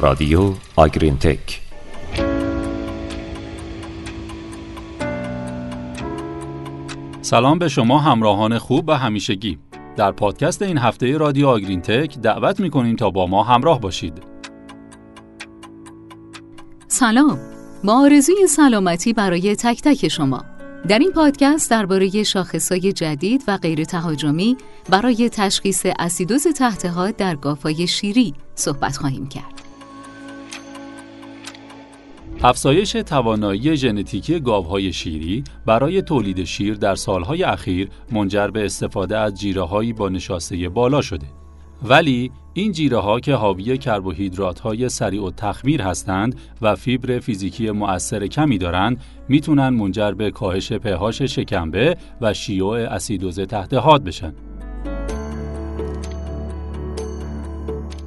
رادیو آگرین تک. سلام به شما همراهان خوب و همیشگی. در پادکست این هفته رادیو آگرین تک دعوت می تا با ما همراه باشید. سلام. با آرزوی سلامتی برای تک تک شما. در این پادکست درباره شاخصهای جدید و غیر تهاجمی برای تشخیص اسیدوز تحت در گافای شیری صحبت خواهیم کرد. افزایش توانایی ژنتیکی گاوهای شیری برای تولید شیر در سالهای اخیر منجر به استفاده از جیرههایی با نشاسته بالا شده. ولی این جیره ها که حاوی کربوهیدرات های سریع و تخمیر هستند و فیبر فیزیکی مؤثر کمی دارند می‌تونن منجر به کاهش پهاش شکمبه و شیوع اسیدوز تحت حاد بشن.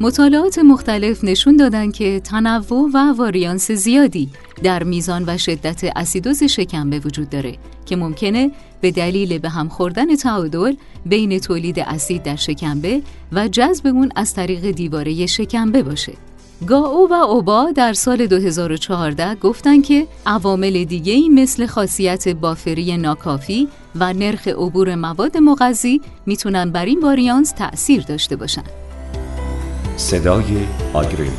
مطالعات مختلف نشون دادن که تنوع و واریانس زیادی در میزان و شدت اسیدوز شکمبه وجود داره که ممکنه به دلیل به هم خوردن تعادل بین تولید اسید در شکمبه و جذب اون از طریق دیواره شکمبه باشه. گاو و اوبا در سال 2014 گفتن که عوامل دیگه مثل خاصیت بافری ناکافی و نرخ عبور مواد مغذی می‌تونن بر این واریانس تأثیر داشته باشن. صدای آگرین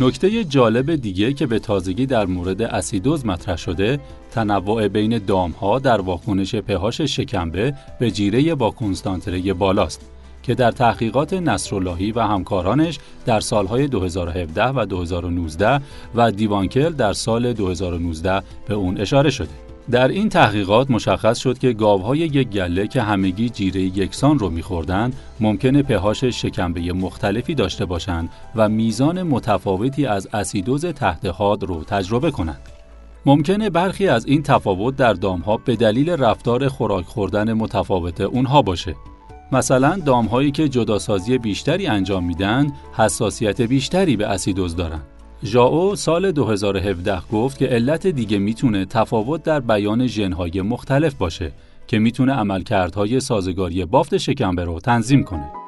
نکته جالب دیگه که به تازگی در مورد اسیدوز مطرح شده تنوع بین دامها در واکنش پهاش شکمبه به جیره با کنستانتره بالاست که در تحقیقات نصراللهی و همکارانش در سالهای 2017 و 2019 و دیوانکل در سال 2019 به اون اشاره شده. در این تحقیقات مشخص شد که گاوهای یک گله که همگی جیره یکسان رو میخوردند ممکنه پهاش شکمبه مختلفی داشته باشند و میزان متفاوتی از اسیدوز تحت حاد رو تجربه کنند. ممکنه برخی از این تفاوت در دامها به دلیل رفتار خوراک خوردن متفاوت اونها باشه. مثلا دامهایی که جداسازی بیشتری انجام میدن حساسیت بیشتری به اسیدوز دارند. ژائو سال 2017 گفت که علت دیگه می‌تونه تفاوت در بیان ژنهای مختلف باشه که می‌تونه عملکردهای سازگاری بافت شکمبه رو تنظیم کنه.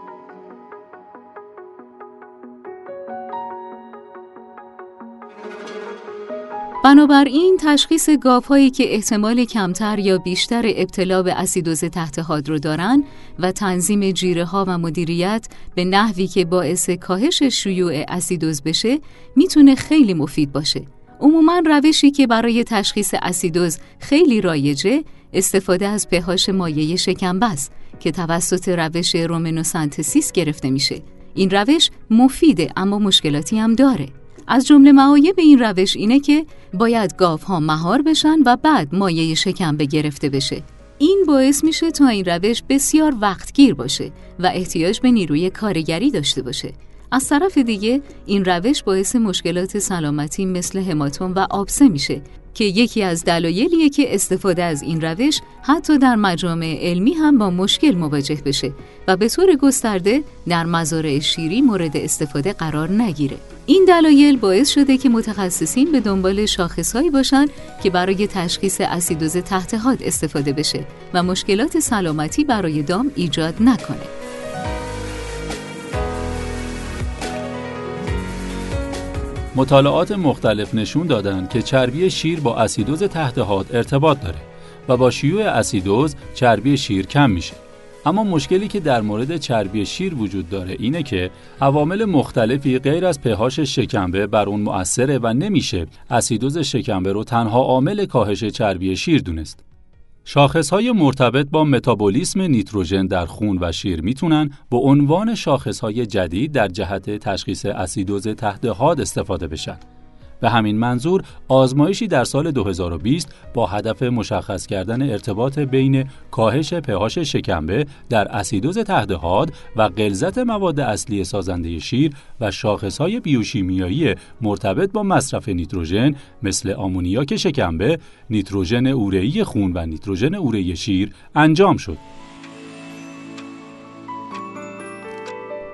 بنابراین تشخیص گاوهایی که احتمال کمتر یا بیشتر ابتلا به اسیدوز تحت حاد رو دارن و تنظیم جیره ها و مدیریت به نحوی که باعث کاهش شیوع اسیدوز بشه می‌تونه خیلی مفید باشه. عموما روشی که برای تشخیص اسیدوز خیلی رایجه استفاده از پهاش مایع شکمبه که توسط روش رومنوسانتسیس گرفته میشه. این روش مفیده اما مشکلاتی هم داره. از جمله معایب این روش اینه که باید ها مهار بشن و بعد مایه شکم گرفته بشه. این باعث میشه تا این روش بسیار وقتگیر باشه و احتیاج به نیروی کارگری داشته باشه. از طرف دیگه این روش باعث مشکلات سلامتی مثل هماتوم و آبسه میشه که یکی از دلایلیه که استفاده از این روش حتی در مجامع علمی هم با مشکل مواجه بشه و به طور گسترده در مزارع شیری مورد استفاده قرار نگیره. این دلایل باعث شده که متخصصین به دنبال شاخصهایی باشند که برای تشخیص اسیدوز تحت حاد استفاده بشه و مشکلات سلامتی برای دام ایجاد نکنه. مطالعات مختلف نشون دادند که چربی شیر با اسیدوز تحت حاد ارتباط داره و با شیوع اسیدوز چربی شیر کم میشه. اما مشکلی که در مورد چربی شیر وجود داره اینه که عوامل مختلفی غیر از پهاش شکمبه بر اون مؤثره و نمیشه اسیدوز شکمبه رو تنها عامل کاهش چربی شیر دونست. شاخصهای مرتبط با متابولیسم نیتروژن در خون و شیر می‌تونن به عنوان شاخصهای جدید در جهت تشخیص اسیدوز تحت حاد استفاده بشن. به همین منظور آزمایشی در سال 2020 با هدف مشخص کردن ارتباط بین کاهش پهاش شکمبه در اسیدوز تحت و غلظت مواد اصلی سازنده شیر و شاخصهای بیوشیمیایی مرتبط با مصرف نیتروژن مثل آمونیاک شکمبه، نیتروژن اورئی خون و نیتروژن اورئی شیر انجام شد.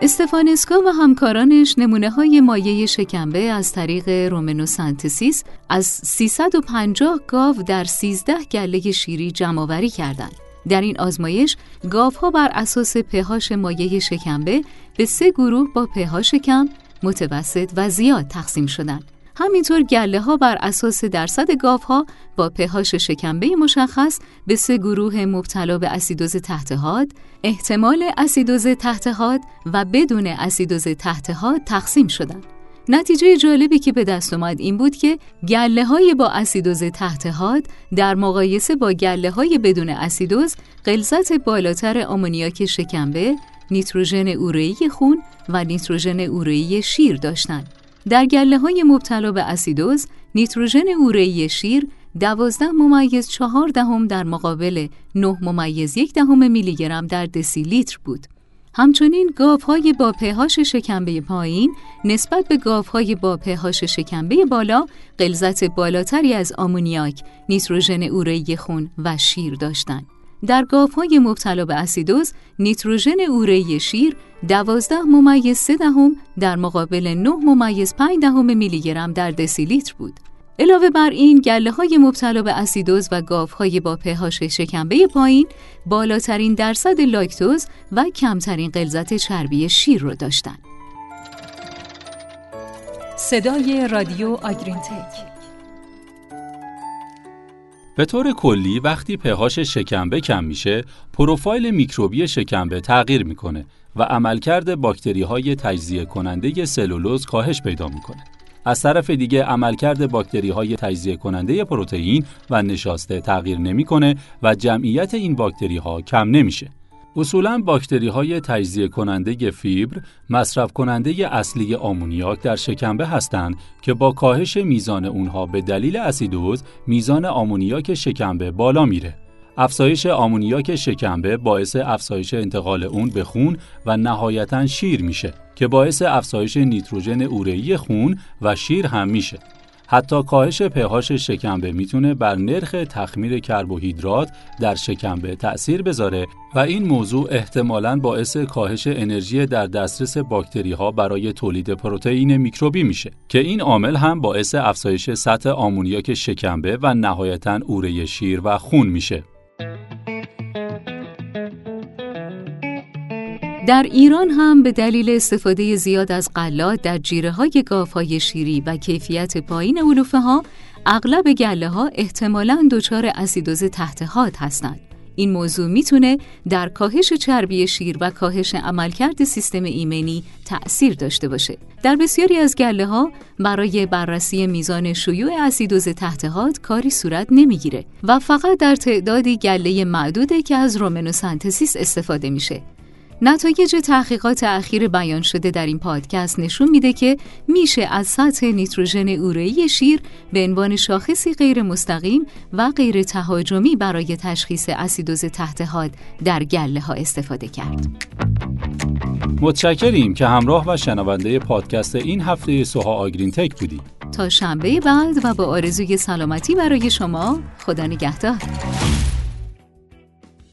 استفانسکا و همکارانش نمونه های مایه شکمبه از طریق رومنوسانتسیس از 350 گاو در 13 گله شیری جمع کردند. در این آزمایش گاوها بر اساس پهاش مایه شکمبه به سه گروه با پهاش کم متوسط و زیاد تقسیم شدند. همینطور گله ها بر اساس درصد گاف ها با پهاش شکمبه مشخص به سه گروه مبتلا به اسیدوز تحت حاد، احتمال اسیدوز تحت حاد و بدون اسیدوز تحت حاد تقسیم شدند. نتیجه جالبی که به دست اومد این بود که گله های با اسیدوز تحت حاد در مقایسه با گله های بدون اسیدوز غلظت بالاتر آمونیاک شکمبه، نیتروژن اورئی خون و نیتروژن اورئی شیر داشتند. در گله های مبتلا به اسیدوز، نیتروژن اورئی شیر دوازده ممیز چهار دهم در مقابل نه ممیز یک دهم میلی گرم در دسی لیتر بود. همچنین های با پهاش شکمبه پایین نسبت به های با پهاش شکمبه بالا غلظت بالاتری از آمونیاک، نیتروژن اورئی خون و شیر داشتند. در های مبتلا به اسیدوز، نیتروژن اورئی شیر دوازده ممیز سه دهم در مقابل نه ممیز پنج دهم میلی گرم در دسی لیتر بود. علاوه بر این گله های مبتلا به اسیدوز و گاف های با پهاش شکمبه پایین بالاترین درصد لاکتوز و کمترین غلظت چربی شیر را داشتند. صدای رادیو آگرینتک به طور کلی وقتی پهاش شکمبه کم میشه پروفایل میکروبی شکمبه تغییر می‌کنه و عملکرد باکتری های تجزیه کننده سلولوز کاهش پیدا می‌کنه. از طرف دیگه عملکرد باکتری های تجزیه کننده پروتئین و نشاسته تغییر نمی‌کنه و جمعیت این باکتری ها کم نمیشه. اصولا باکتری های تجزیه کننده فیبر مصرف کننده اصلی آمونیاک در شکمبه هستند که با کاهش میزان اونها به دلیل اسیدوز میزان آمونیاک شکمبه بالا میره. افزایش آمونیاک شکمبه باعث افزایش انتقال اون به خون و نهایتا شیر میشه که باعث افزایش نیتروژن اورئی خون و شیر هم میشه. حتی کاهش پهاش شکمبه می‌تونه بر نرخ تخمیر کربوهیدرات در شکمبه تأثیر بذاره و این موضوع احتمالاً باعث کاهش انرژی در دسترس باکتری ها برای تولید پروتئین میکروبی میشه که این عامل هم باعث افزایش سطح آمونیاک شکمبه و نهایتا اوره شیر و خون میشه. در ایران هم به دلیل استفاده زیاد از غلات در جیره های گاف های شیری و کیفیت پایین علوفه ها اغلب گله ها احتمالاً دچار اسیدوز تحت حاد هستند. این موضوع می‌تونه در کاهش چربی شیر و کاهش عملکرد سیستم ایمنی تأثیر داشته باشه. در بسیاری از گله ها برای بررسی میزان شیوع اسیدوز تحت حاد کاری صورت نمی‌گیره و فقط در تعدادی گله معدوده که از رومنوسنتزیس استفاده میشه. نتایج تحقیقات اخیر بیان شده در این پادکست نشون میده که میشه از سطح نیتروژن اورئی شیر به عنوان شاخصی غیر مستقیم و غیر تهاجمی برای تشخیص اسیدوز تحت حاد در گله ها استفاده کرد. متشکریم که همراه و شنونده پادکست این هفته سوها آگرین تک بودیم. تا شنبه بعد و با آرزوی سلامتی برای شما خدا نگهدار.